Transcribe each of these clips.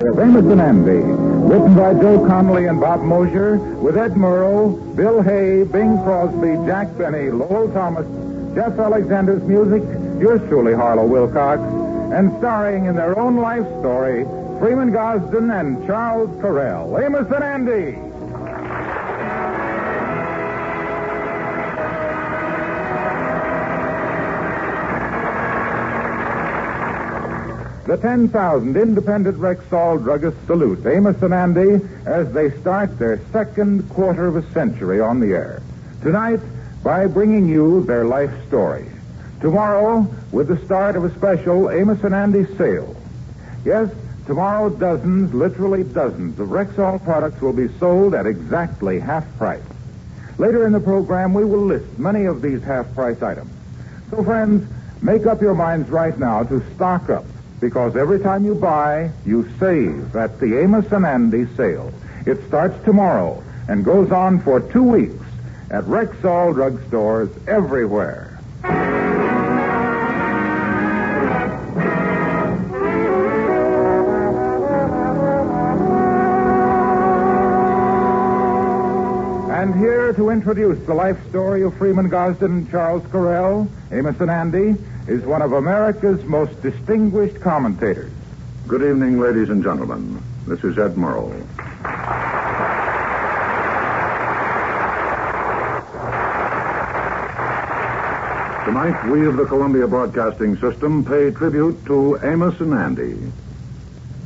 Amos and Andy, written by Joe Connolly and Bob Mosher, with Ed Murrow, Bill Hay, Bing Crosby, Jack Benny, Lowell Thomas, Jeff Alexander's music, yours truly, Harlow Wilcox, and starring in their own life story, Freeman Gosden and Charles Correll. Amos and Andy. The 10,000 independent Rexall druggists salute Amos and Andy as they start their second quarter of a century on the air. Tonight, by bringing you their life story. Tomorrow, with the start of a special Amos and Andy sale. Yes, tomorrow dozens, literally dozens, of Rexall products will be sold at exactly half price. Later in the program, we will list many of these half price items. So, friends, make up your minds right now to stock up because every time you buy, you save at the Amos and Andy sale. It starts tomorrow and goes on for two weeks at Rexall drugstores everywhere. Introduce the life story of Freeman Gosden and Charles Correll, Amos and Andy, is one of America's most distinguished commentators. Good evening, ladies and gentlemen. This is Ed Murrow. Tonight, we of the Columbia Broadcasting System pay tribute to Amos and Andy.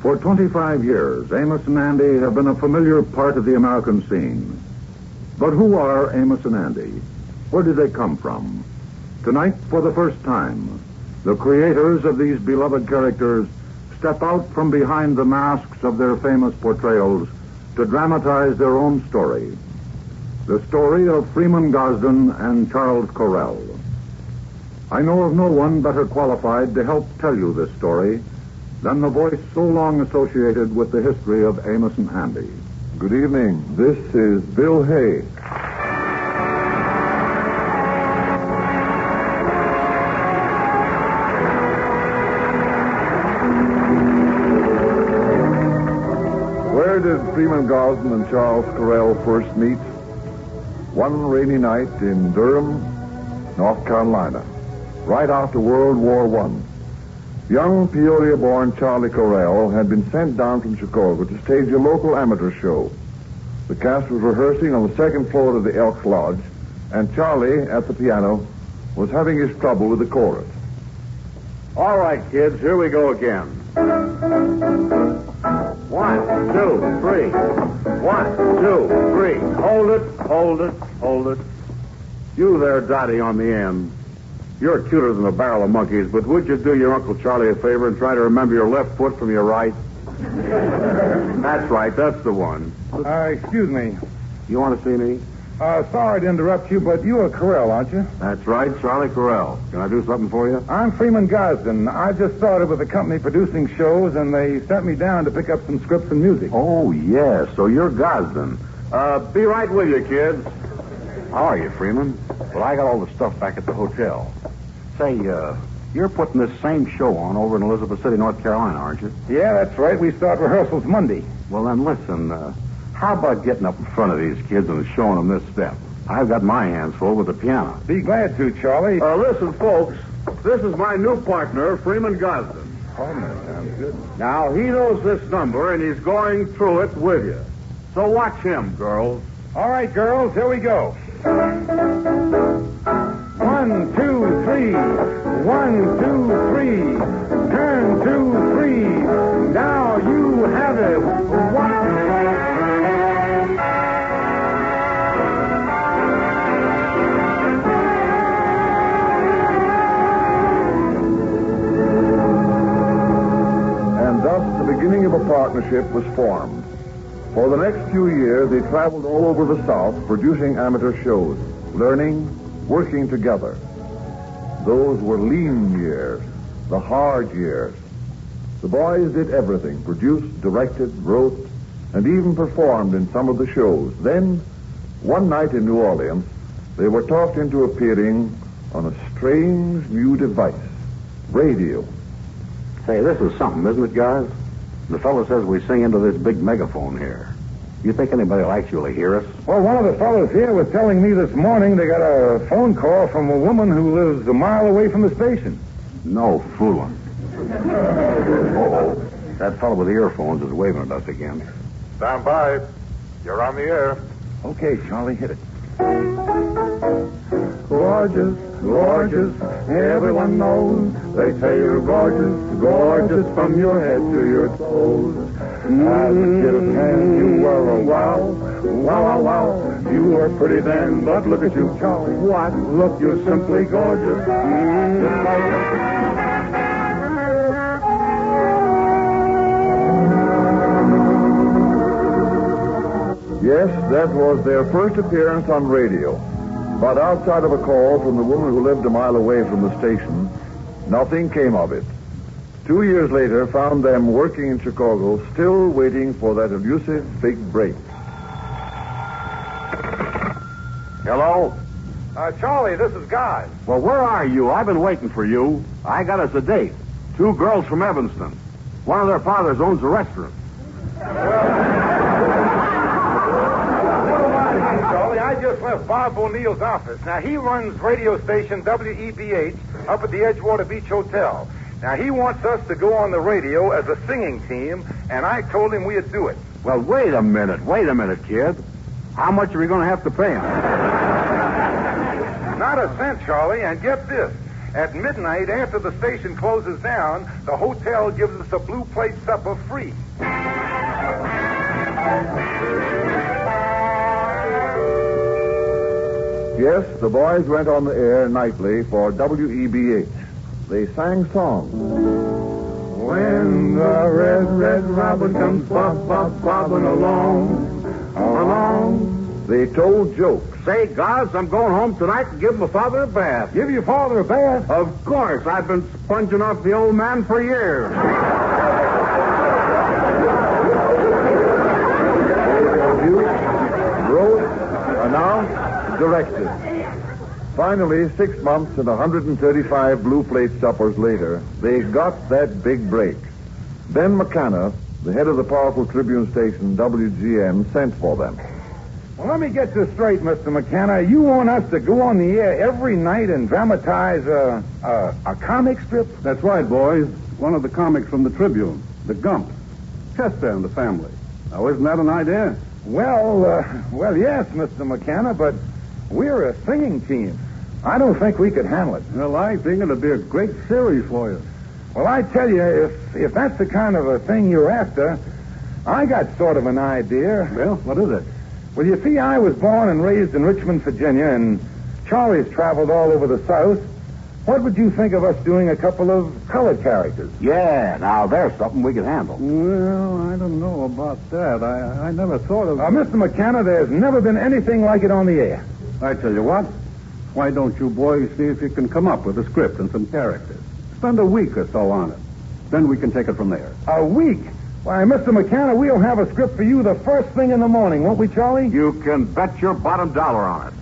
For 25 years, Amos and Andy have been a familiar part of the American scene. But who are Amos and Andy? Where did they come from? Tonight, for the first time, the creators of these beloved characters step out from behind the masks of their famous portrayals to dramatize their own story. The story of Freeman Gosden and Charles Correll. I know of no one better qualified to help tell you this story than the voice so long associated with the history of Amos and Andy. Good evening. This is Bill Hay. Where did Freeman Gosden and Charles Correll first meet? One rainy night in Durham, North Carolina, right after World War One. Young Peoria-born Charlie Correll had been sent down from Chicago to stage a local amateur show. The cast was rehearsing on the second floor of the Elks Lodge, and Charlie, at the piano, was having his trouble with the chorus. All right, kids, here we go again. One, two, three. One, two, three. Hold it, hold it, hold it. You there, Dottie, on the end. You're cuter than a barrel of monkeys, but would you do your Uncle Charlie a favor and try to remember your left foot from your right? that's right, that's the one. Uh, excuse me. You want to see me? Uh, sorry to interrupt you, but you are Correll, aren't you? That's right, Charlie Correll. Can I do something for you? I'm Freeman Gosden. I just started with a company producing shows, and they sent me down to pick up some scripts and music. Oh, yes, so you're Gosden. Uh, be right with you, kids. How are you, Freeman? Well, I got all the stuff back at the hotel. Say, uh, you're putting this same show on over in Elizabeth City, North Carolina, aren't you? Yeah, that's right. We start rehearsals Monday. Well, then listen, uh, how about getting up in front of these kids and showing them this step? I've got my hands full with the piano. Be glad to, Charlie. Uh, listen, folks, this is my new partner, Freeman Gosden. Oh, that sounds good. Now, he knows this number, and he's going through it with you. So watch him, girls. All right, girls, here we go. One, two, three. One, two, three. Turn, two, three. Now you have it. And thus, the beginning of a partnership was formed. For the next few years, they traveled all over the South producing amateur shows, learning, working together. Those were lean years, the hard years. The boys did everything produced, directed, wrote, and even performed in some of the shows. Then, one night in New Orleans, they were talked into appearing on a strange new device radio. Say, this is something, isn't it, guys? The fellow says we sing into this big megaphone here. You think anybody will actually hear us? Well, one of the fellows here was telling me this morning they got a phone call from a woman who lives a mile away from the station. No fooling. Uh-oh. That fellow with the earphones is waving at us again. Stand by. You're on the air. Okay, Charlie, hit it. Gorgeous, gorgeous, everyone knows. They say you're gorgeous, gorgeous from your head to your toes. As a kid of ten, you were a wow, wow, wow, wow. You were pretty then, but look at you, Charlie. What? Look, you're simply gorgeous. Like Yes, that was their first appearance on radio. But outside of a call from the woman who lived a mile away from the station, nothing came of it. Two years later found them working in Chicago, still waiting for that elusive big break. Hello? Uh, Charlie, this is Guy. Well, where are you? I've been waiting for you. I got us a date. Two girls from Evanston. One of their fathers owns a restaurant. Well, Charlie, I just left Bob O'Neill's office. Now, he runs radio station WEBH up at the Edgewater Beach Hotel. Now, he wants us to go on the radio as a singing team, and I told him we'd do it. Well, wait a minute. Wait a minute, kid. How much are we going to have to pay him? Not a cent, Charlie, and get this. At midnight, after the station closes down, the hotel gives us a blue plate supper free. Yes, the boys went on the air nightly for WEBH. They sang songs. When the red, red robin comes bob, bob, bobbing along, along. They told jokes. Say, guys, I'm going home tonight to give my father a bath. Give your father a bath. Of course, I've been sponging off the old man for years. wrote, announced, directed. Finally, six months and 135 blue plate suppers later, they got that big break. Ben McKenna, the head of the powerful Tribune station WGN, sent for them. Well, let me get this straight, Mr. McKenna. You want us to go on the air every night and dramatize a, a, a comic strip? That's right, boys. One of the comics from the Tribune, the Gumps. Chester and the family. Now, isn't that an idea? Well, uh, well, yes, Mr. McKenna, but we're a singing team. I don't think we could handle it. Well, I think it'd be a great series for you. Well, I tell you, if if that's the kind of a thing you're after, I got sort of an idea. Well, what is it? Well, you see, I was born and raised in Richmond, Virginia, and Charlie's traveled all over the South. What would you think of us doing a couple of colored characters? Yeah, now there's something we can handle. Well, I don't know about that. I, I never thought of. Uh, Mr. McKenna, there's never been anything like it on the air. I tell you what. Why don't you boys see if you can come up with a script and some characters? Spend a week or so on it. Then we can take it from there. A week? Why, Mr. McKenna, we'll have a script for you the first thing in the morning, won't we, Charlie? You can bet your bottom dollar on it.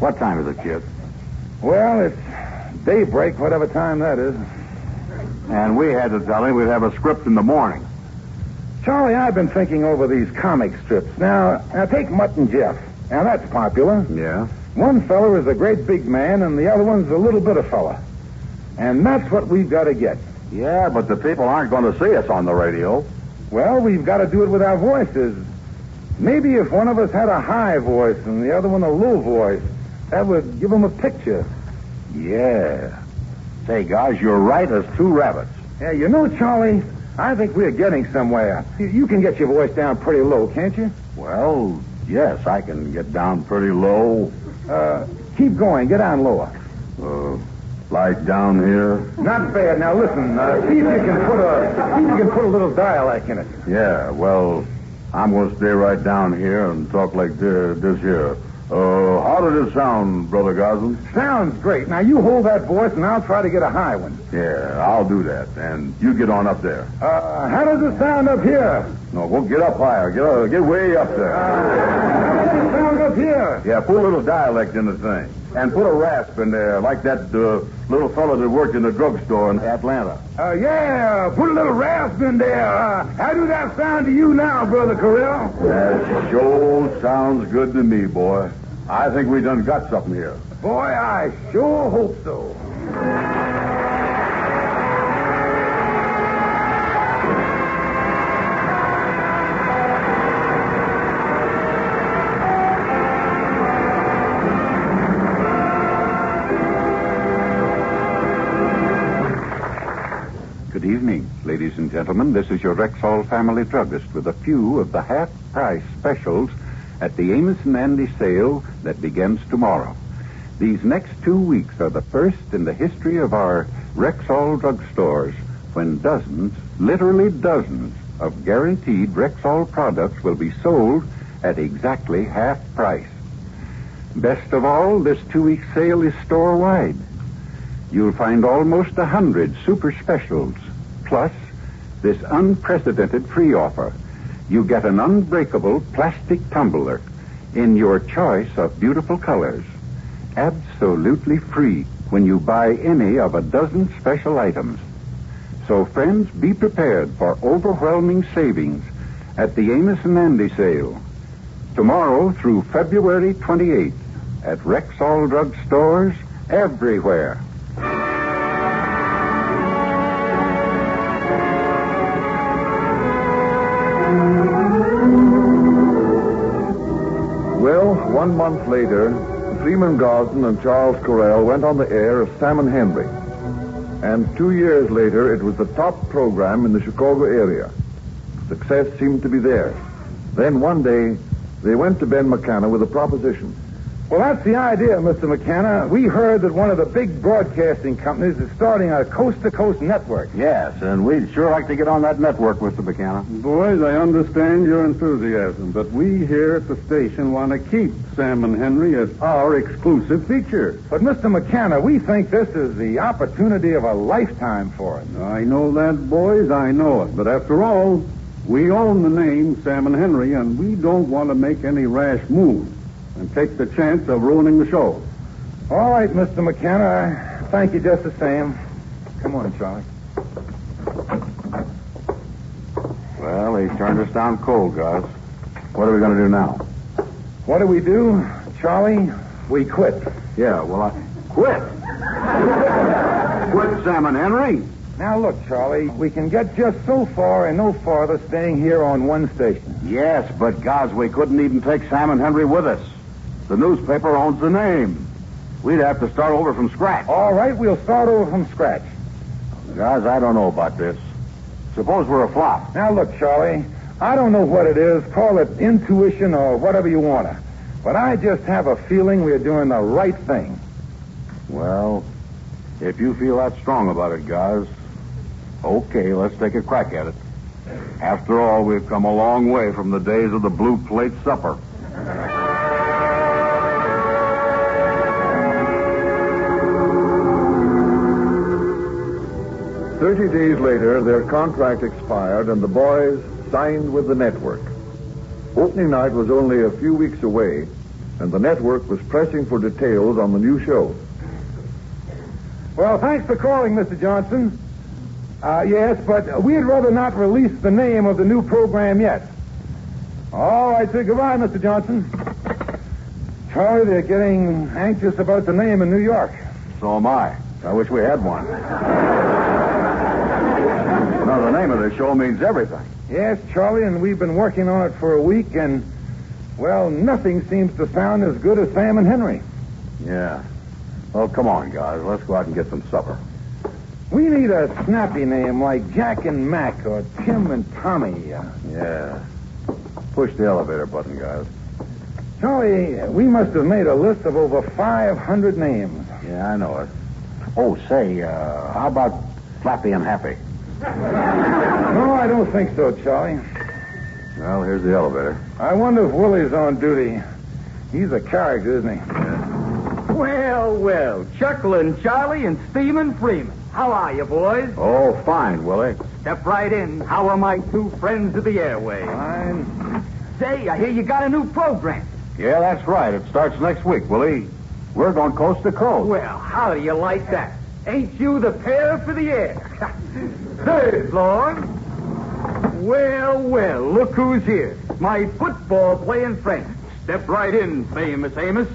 What time is it, kid? Well, it's daybreak, whatever time that is. And we had to tell him we'd have a script in the morning. Charlie, I've been thinking over these comic strips. Now, now take Mutt and Jeff. Now, that's popular. Yeah? One feller is a great big man, and the other one's a little bit of fella. And that's what we've got to get. Yeah, but the people aren't going to see us on the radio. Well, we've got to do it with our voices. Maybe if one of us had a high voice and the other one a low voice, that would give them a picture. Yeah. Say, guys, you're right as two rabbits. Yeah, you know, Charlie, I think we're getting somewhere. You, you can get your voice down pretty low, can't you? Well, yes, I can get down pretty low. Uh, keep going. Get down lower. Uh, like down here. Not bad. Now listen. Uh, see if you can put a see if you can put a little dialect in it. Yeah, well, I'm going to stay right down here and talk like this, this here. Uh, how did it sound, Brother Gosden? Sounds great. Now you hold that voice, and I'll try to get a high one. Yeah, I'll do that. And you get on up there. Uh, how does it sound up here? No, go get up higher. Get uh, get way up there. How does it sound up here? Yeah, put a little dialect in the thing. And put a rasp in there, like that uh, little fellow that worked in the drugstore in Atlanta. Uh, yeah, put a little rasp in there. Uh, how do that sound to you now, Brother Correll? That sure sounds good to me, boy. I think we done got something here. Boy, I sure hope so. Gentlemen. This is your Rexall family druggist with a few of the half price specials at the Amos and Andy sale that begins tomorrow. These next two weeks are the first in the history of our Rexall drugstores when dozens, literally dozens, of guaranteed Rexall products will be sold at exactly half price. Best of all, this two week sale is store wide. You'll find almost a hundred super specials, plus this unprecedented free offer. You get an unbreakable plastic tumbler in your choice of beautiful colors. Absolutely free when you buy any of a dozen special items. So friends, be prepared for overwhelming savings at the Amos and Andy sale. Tomorrow through February 28th at Rexall Drug Stores everywhere. One month later, Freeman Gosden and Charles Correll went on the air as Sam and Henry. And two years later, it was the top program in the Chicago area. Success seemed to be there. Then one day, they went to Ben McKenna with a proposition. Well, that's the idea, Mr. McKenna. We heard that one of the big broadcasting companies is starting a coast-to-coast network. Yes, and we'd sure like to get on that network, Mr. McKenna. Boys, I understand your enthusiasm, but we here at the station want to keep Sam and Henry as our exclusive feature. But, Mr. McKenna, we think this is the opportunity of a lifetime for us. I know that, boys, I know it. But after all, we own the name Sam and Henry, and we don't want to make any rash move and take the chance of ruining the show. All right, Mr. McKenna. I Thank you just the same. Come on, Charlie. Well, he turned us down cold, Gus. What are we going to do now? What do we do, Charlie? We quit. Yeah, well, I. Quit! Quit, Sam and Henry! Now, look, Charlie, we can get just so far and no farther staying here on one station. Yes, but, Gus, we couldn't even take Sam and Henry with us. The newspaper owns the name. We'd have to start over from scratch. All right, we'll start over from scratch. Guys, I don't know about this. Suppose we're a flop. Now, look, Charlie, I don't know what it is. Call it intuition or whatever you want to. But I just have a feeling we're doing the right thing. Well, if you feel that strong about it, guys, okay, let's take a crack at it. After all, we've come a long way from the days of the blue plate supper. Thirty days later, their contract expired and the boys signed with the network. Opening night was only a few weeks away, and the network was pressing for details on the new show. Well, thanks for calling, Mr. Johnson. Uh, yes, but we'd rather not release the name of the new program yet. All right, sir. Goodbye, Mr. Johnson. Charlie, they're getting anxious about the name in New York. So am I. I wish we had one. Now, the name of the show means everything. Yes, Charlie, and we've been working on it for a week, and, well, nothing seems to sound as good as Sam and Henry. Yeah. Well, come on, guys. Let's go out and get some supper. We need a snappy name like Jack and Mac or Tim and Tommy. Yeah. Push the elevator button, guys. Charlie, we must have made a list of over 500 names. Yeah, I know it. Oh, say, uh, how about Flappy and Happy? No, I don't think so, Charlie. Well, here's the elevator. I wonder if Willie's on duty. He's a character, isn't he? Well, well, Chuckling Charlie and Steamin' Freeman. How are you, boys? Oh, fine, Willie. Step right in. How are my two friends of the airway? Fine. Say, I hear you got a new program. Yeah, that's right. It starts next week, Willie. We're going coast to coast. Well, how do you like that? Ain't you the pair for the air? Third floor. Well, well, look who's here. My football playing friend. Step right in, famous Amos.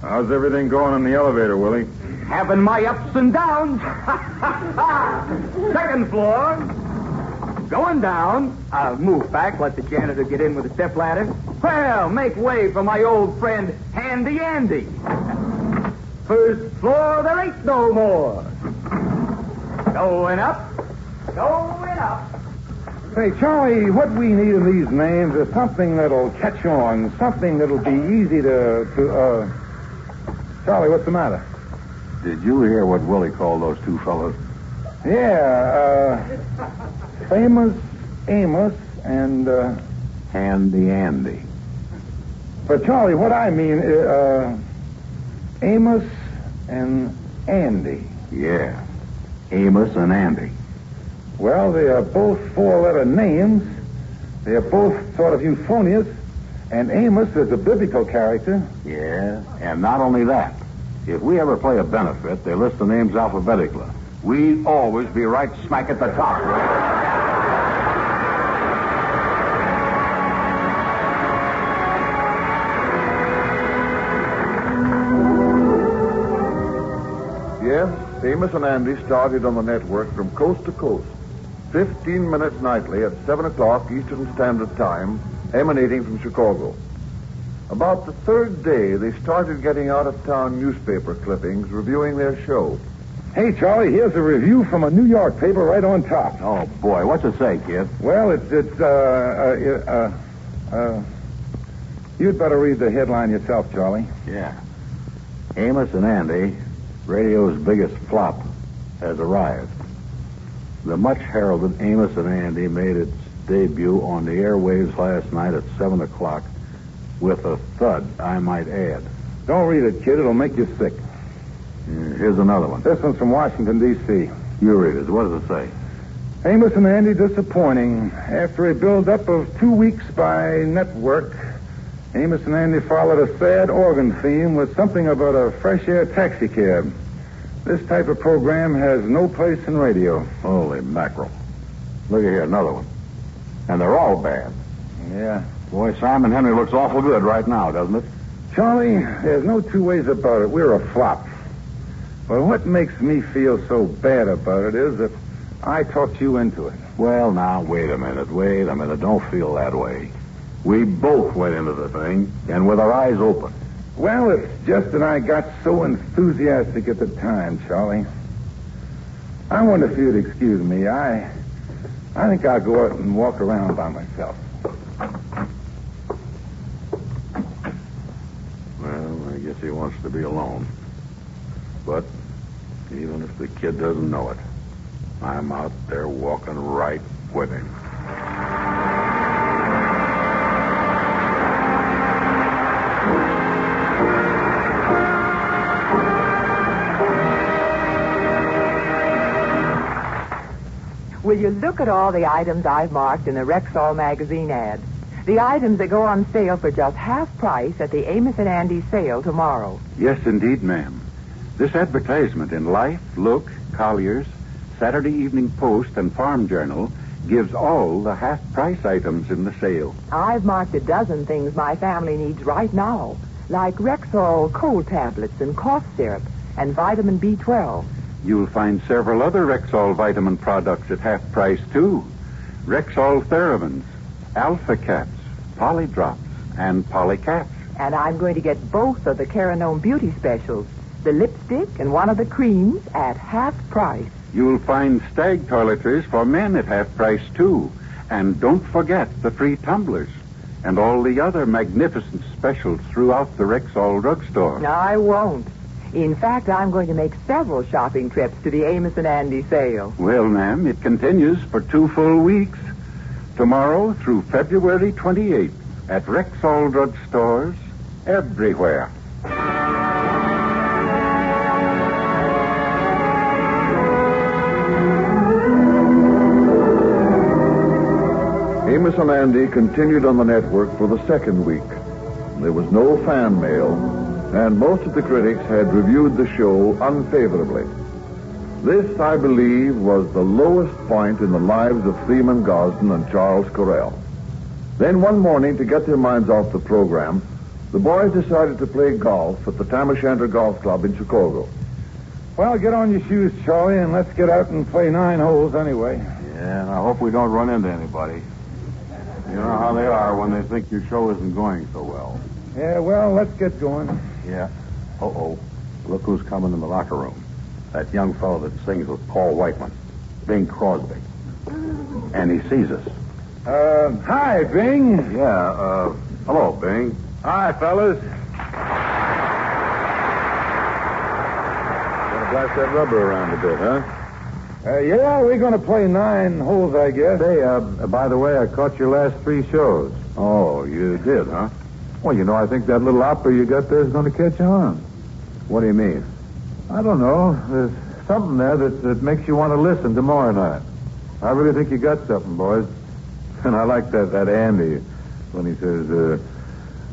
How's everything going in the elevator, Willie? Having my ups and downs. Second floor. Going down. I'll move back, let the janitor get in with a step ladder. Well, make way for my old friend, Handy Andy. First floor, there ain't no more. Going up. Going up. Say, Charlie, what we need in these names is something that'll catch on, something that'll be easy to, to, uh... Charlie, what's the matter? Did you hear what Willie called those two fellows? Yeah, uh... Famous Amos and, uh... Handy Andy. But, Charlie, what I mean, uh... Amos and Andy. Yeah. Amos and Andy. Well, they are both four-letter names. They are both sort of euphonious. And Amos is a biblical character. Yeah. And not only that, if we ever play a benefit, they list the names alphabetically. We'd always be right smack at the top. Amos and Andy started on the network from coast to coast. 15 minutes nightly at 7 o'clock Eastern Standard Time, emanating from Chicago. About the third day, they started getting out of town newspaper clippings reviewing their show. Hey, Charlie, here's a review from a New York paper right on top. Oh, boy. What's it say, kid? Well, it's, it's, uh, uh, uh, uh, you'd better read the headline yourself, Charlie. Yeah. Amos and Andy, radio's biggest flop, has arrived. The much heralded Amos and Andy made its debut on the airwaves last night at 7 o'clock with a thud, I might add. Don't read it, kid. It'll make you sick. Uh, Here's another one. This one's from Washington, D.C. You read it. What does it say? Amos and Andy disappointing. After a build-up of two weeks by network, Amos and Andy followed a sad organ theme with something about a fresh air taxi cab. This type of program has no place in radio. Holy mackerel. Look at here, another one. And they're all bad. Yeah. Boy, Sam and Henry looks awful good right now, doesn't it? Charlie, there's no two ways about it. We're a flop. But what makes me feel so bad about it is that I talked you into it. Well, now, wait a minute. Wait a minute. Don't feel that way. We both went into the thing, and with our eyes open. Well, it's just that I got so enthusiastic at the time, Charlie. I wonder if you'd excuse me. I I think I'll go out and walk around by myself. Well, I guess he wants to be alone. But even if the kid doesn't know it, I'm out there walking right with him. You look at all the items I've marked in the Rexall magazine ad? The items that go on sale for just half price at the Amos and Andy sale tomorrow. Yes, indeed, ma'am. This advertisement in Life, Look, Collier's, Saturday Evening Post, and Farm Journal gives all the half price items in the sale. I've marked a dozen things my family needs right now, like Rexall cold tablets and cough syrup and vitamin B12. You'll find several other Rexall vitamin products at half price, too. Rexall Theramins, Alpha Caps, Polydrops, and Polycaps. And I'm going to get both of the Cara Nome beauty specials the lipstick, and one of the creams at half price. You'll find stag toiletries for men at half price, too. And don't forget the free tumblers and all the other magnificent specials throughout the Rexall drugstore. I won't. In fact, I'm going to make several shopping trips to the Amos and Andy sale. Well, ma'am, it continues for two full weeks. Tomorrow through February 28th at Rexall drugstores everywhere. Amos and Andy continued on the network for the second week. There was no fan mail, and most of the critics had reviewed the show unfavorably. This, I believe, was the lowest point in the lives of Freeman Gosden and Charles Correll. Then one morning, to get their minds off the program, the boys decided to play golf at the Tam O'Shanter Golf Club in Chicago. Well, get on your shoes, Charlie, and let's get out and play nine holes anyway. Yeah, and I hope we don't run into anybody. You know how they are when they think your show isn't going so well. Yeah, well, let's get going. Yeah. Uh-oh. Look who's coming in the locker room. That young fellow that sings with Paul Whiteman. Bing Crosby. And he sees us. Uh, hi, Bing. Yeah, uh, hello, Bing. Hi, fellas. Gonna blast that rubber around a bit, huh? Uh, yeah, we're going to play nine holes, I guess. Hey, uh, by the way, I caught your last three shows. Oh, you did, huh? Well, you know, I think that little opera you got there is going to catch on. What do you mean? I don't know. There's something there that, that makes you want to listen tomorrow night. I really think you got something, boys. And I like that, that Andy when he says, uh,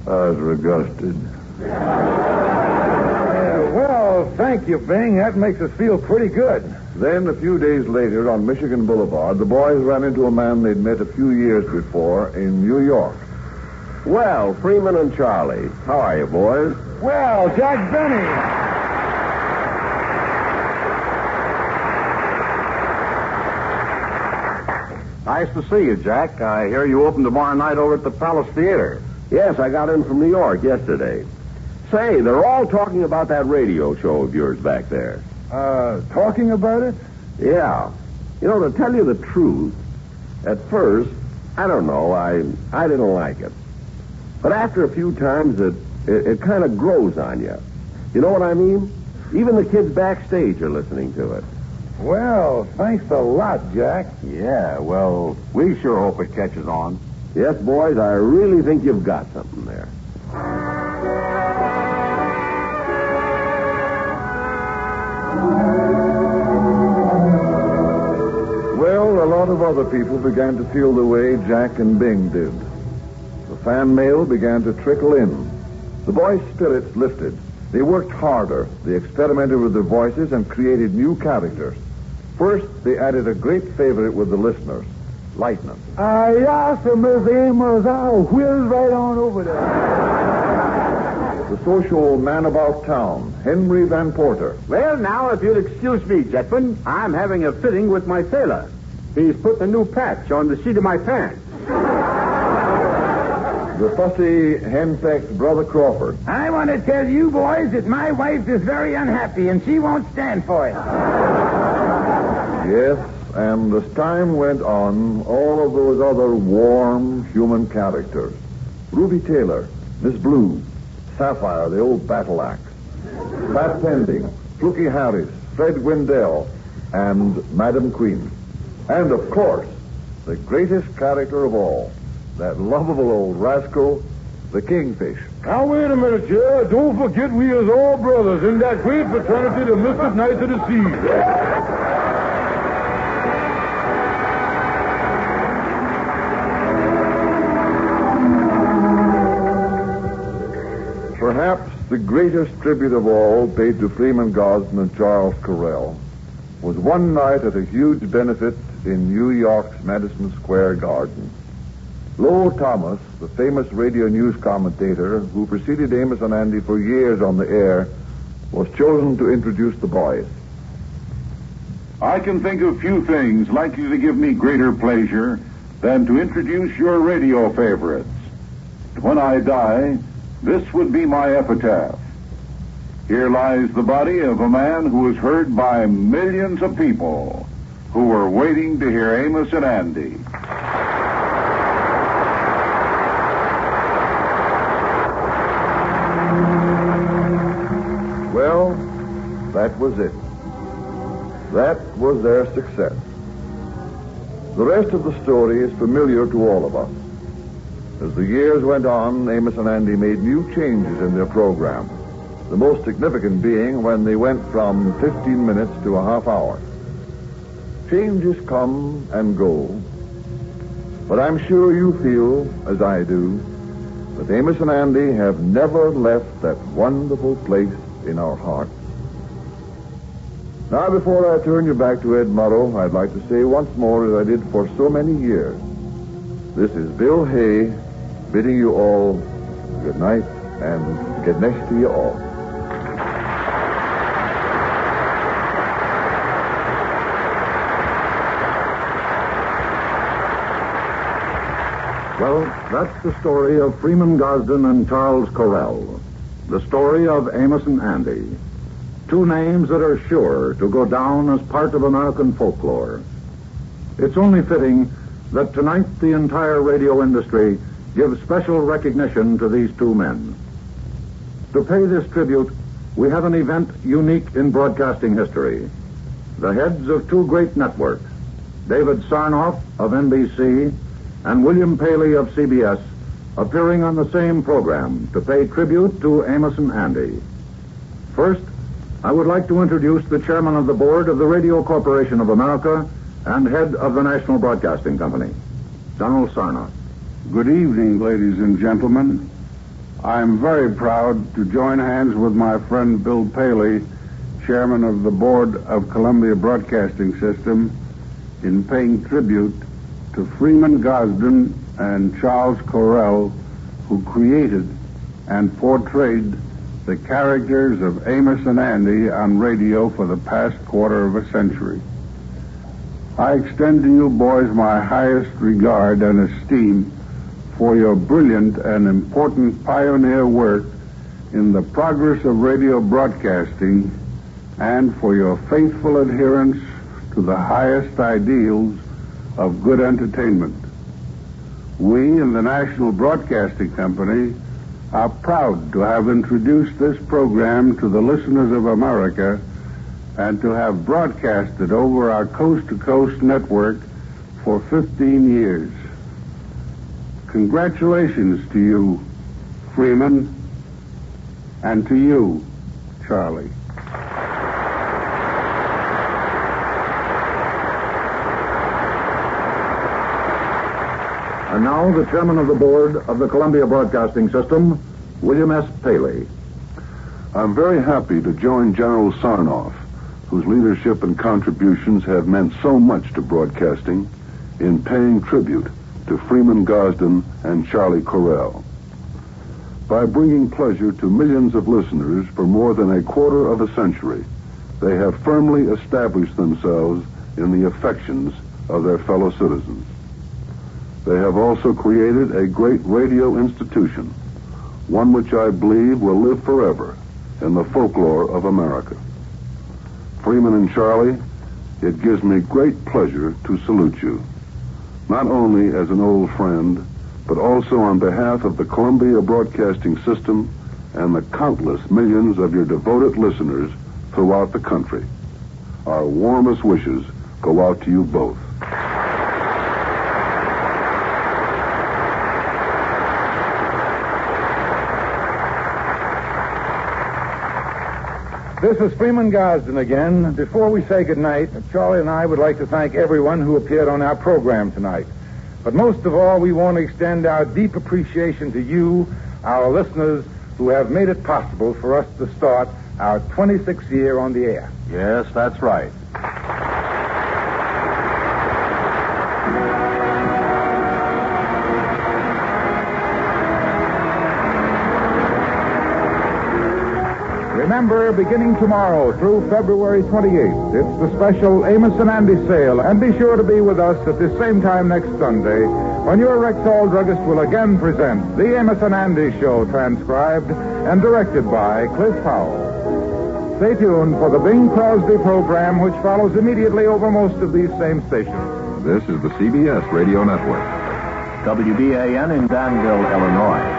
I was regusted. Yeah, well, thank you, Bing. That makes us feel pretty good. Then, a few days later, on Michigan Boulevard, the boys ran into a man they'd met a few years before in New York. Well, Freeman and Charlie. How are you, boys? Well, Jack Benny. Nice to see you, Jack. I hear you open tomorrow night over at the Palace Theater. Yes, I got in from New York yesterday. Say, they're all talking about that radio show of yours back there. Uh, talking about it? Yeah. You know, to tell you the truth, at first, I don't know, I I didn't like it. But after a few times, it it, it kind of grows on you. You know what I mean? Even the kids backstage are listening to it. Well, thanks a lot, Jack. Yeah, well, we sure hope it catches on. Yes, boys, I really think you've got something there. Well, a lot of other people began to feel the way Jack and Bing did. The fan mail began to trickle in. The boys' spirits lifted. They worked harder. They experimented with their voices and created new characters. First, they added a great favorite with the listeners, Lightning. Ah, yes, Miss Amos. I'll whiz right on over there. The social man about town, Henry Van Porter. Well, now, if you'll excuse me, gentlemen, I'm having a fitting with my sailor. He's put a new patch on the seat of my pants. The fussy, henpecked Brother Crawford. I want to tell you boys that my wife is very unhappy and she won't stand for it. Yes, and as time went on, all of those other warm human characters. Ruby Taylor, Miss Blue, Sapphire, the old battle axe, Pat Pending, Fluky Harris, Fred Gwendell, and Madam Queen. And, of course, the greatest character of all, that lovable old rascal, the Kingfish. Now, wait a minute, Chair. Don't forget we is all brothers in that great fraternity, the Mystic Knights of the Sea. Perhaps the greatest tribute of all paid to Freeman Gosden and Charles Correll was one night at a huge benefit in New York's Madison Square Garden. Lowell Thomas, the famous radio news commentator who preceded Amos and Andy for years on the air, was chosen to introduce the boys. I can think of few things likely to give me greater pleasure than to introduce your radio favorites. When I die, this would be my epitaph. Here lies the body of a man who was heard by millions of people who were waiting to hear Amos and Andy. Was it. That was their success. The rest of the story is familiar to all of us. As the years went on, Amos and Andy made new changes in their program. The most significant being when they went from 15 minutes to a half hour. Changes come and go, but I'm sure you feel, as I do, that Amos and Andy have never left that wonderful place in our hearts. Now, before I turn you back to Ed Murrow, I'd like to say once more, as I did for so many years, this is Bill Hay bidding you all good night and get next to you all. Well, that's the story of Freeman Gosden and Charles Correll. The story of Amos and Andy. Two names that are sure to go down as part of American folklore. It's only fitting that tonight the entire radio industry gives special recognition to these two men. To pay this tribute, we have an event unique in broadcasting history. The heads of two great networks, David Sarnoff of NBC and William Paley of CBS, appearing on the same program to pay tribute to Amos and Andy. First, I would like to introduce the chairman of the board of the Radio Corporation of America and head of the National Broadcasting Company, Donald Sarnoff. Good evening, ladies and gentlemen. I'm very proud to join hands with my friend Bill Paley, chairman of the board of Columbia Broadcasting System, in paying tribute to Freeman Gosden and Charles Correll, who created and portrayed the characters of Amos and Andy on radio for the past quarter of a century. I extend to you boys my highest regard and esteem for your brilliant and important pioneer work in the progress of radio broadcasting and for your faithful adherence to the highest ideals of good entertainment. We in the National Broadcasting Company are proud to have introduced this program to the listeners of America and to have broadcasted over our coast to coast network for 15 years. Congratulations to you, Freeman, and to you, Charlie. And now, the chairman of the board of the Columbia Broadcasting System, William S. Paley. I'm very happy to join General Sarnoff, whose leadership and contributions have meant so much to broadcasting, in paying tribute to Freeman Gosden and Charlie Correll. By bringing pleasure to millions of listeners for more than a quarter of a century, they have firmly established themselves in the affections of their fellow citizens. They have also created a great radio institution, one which I believe will live forever in the folklore of America. Freeman and Charlie, it gives me great pleasure to salute you, not only as an old friend, but also on behalf of the Columbia Broadcasting System and the countless millions of your devoted listeners throughout the country. Our warmest wishes go out to you both. This is Freeman Gosden again. Before we say goodnight, Charlie and I would like to thank everyone who appeared on our program tonight. But most of all, we want to extend our deep appreciation to you, our listeners, who have made it possible for us to start our 26th year on the air. Yes, that's right. Remember, beginning tomorrow through February 28th, it's the special Amos and Andy sale. And be sure to be with us at the same time next Sunday when your Rexall druggist will again present the Amos and Andy Show, transcribed and directed by Cliff Powell. Stay tuned for the Bing Crosby program, which follows immediately over most of these same stations. This is the CBS Radio Network. WDAN in Danville, Illinois.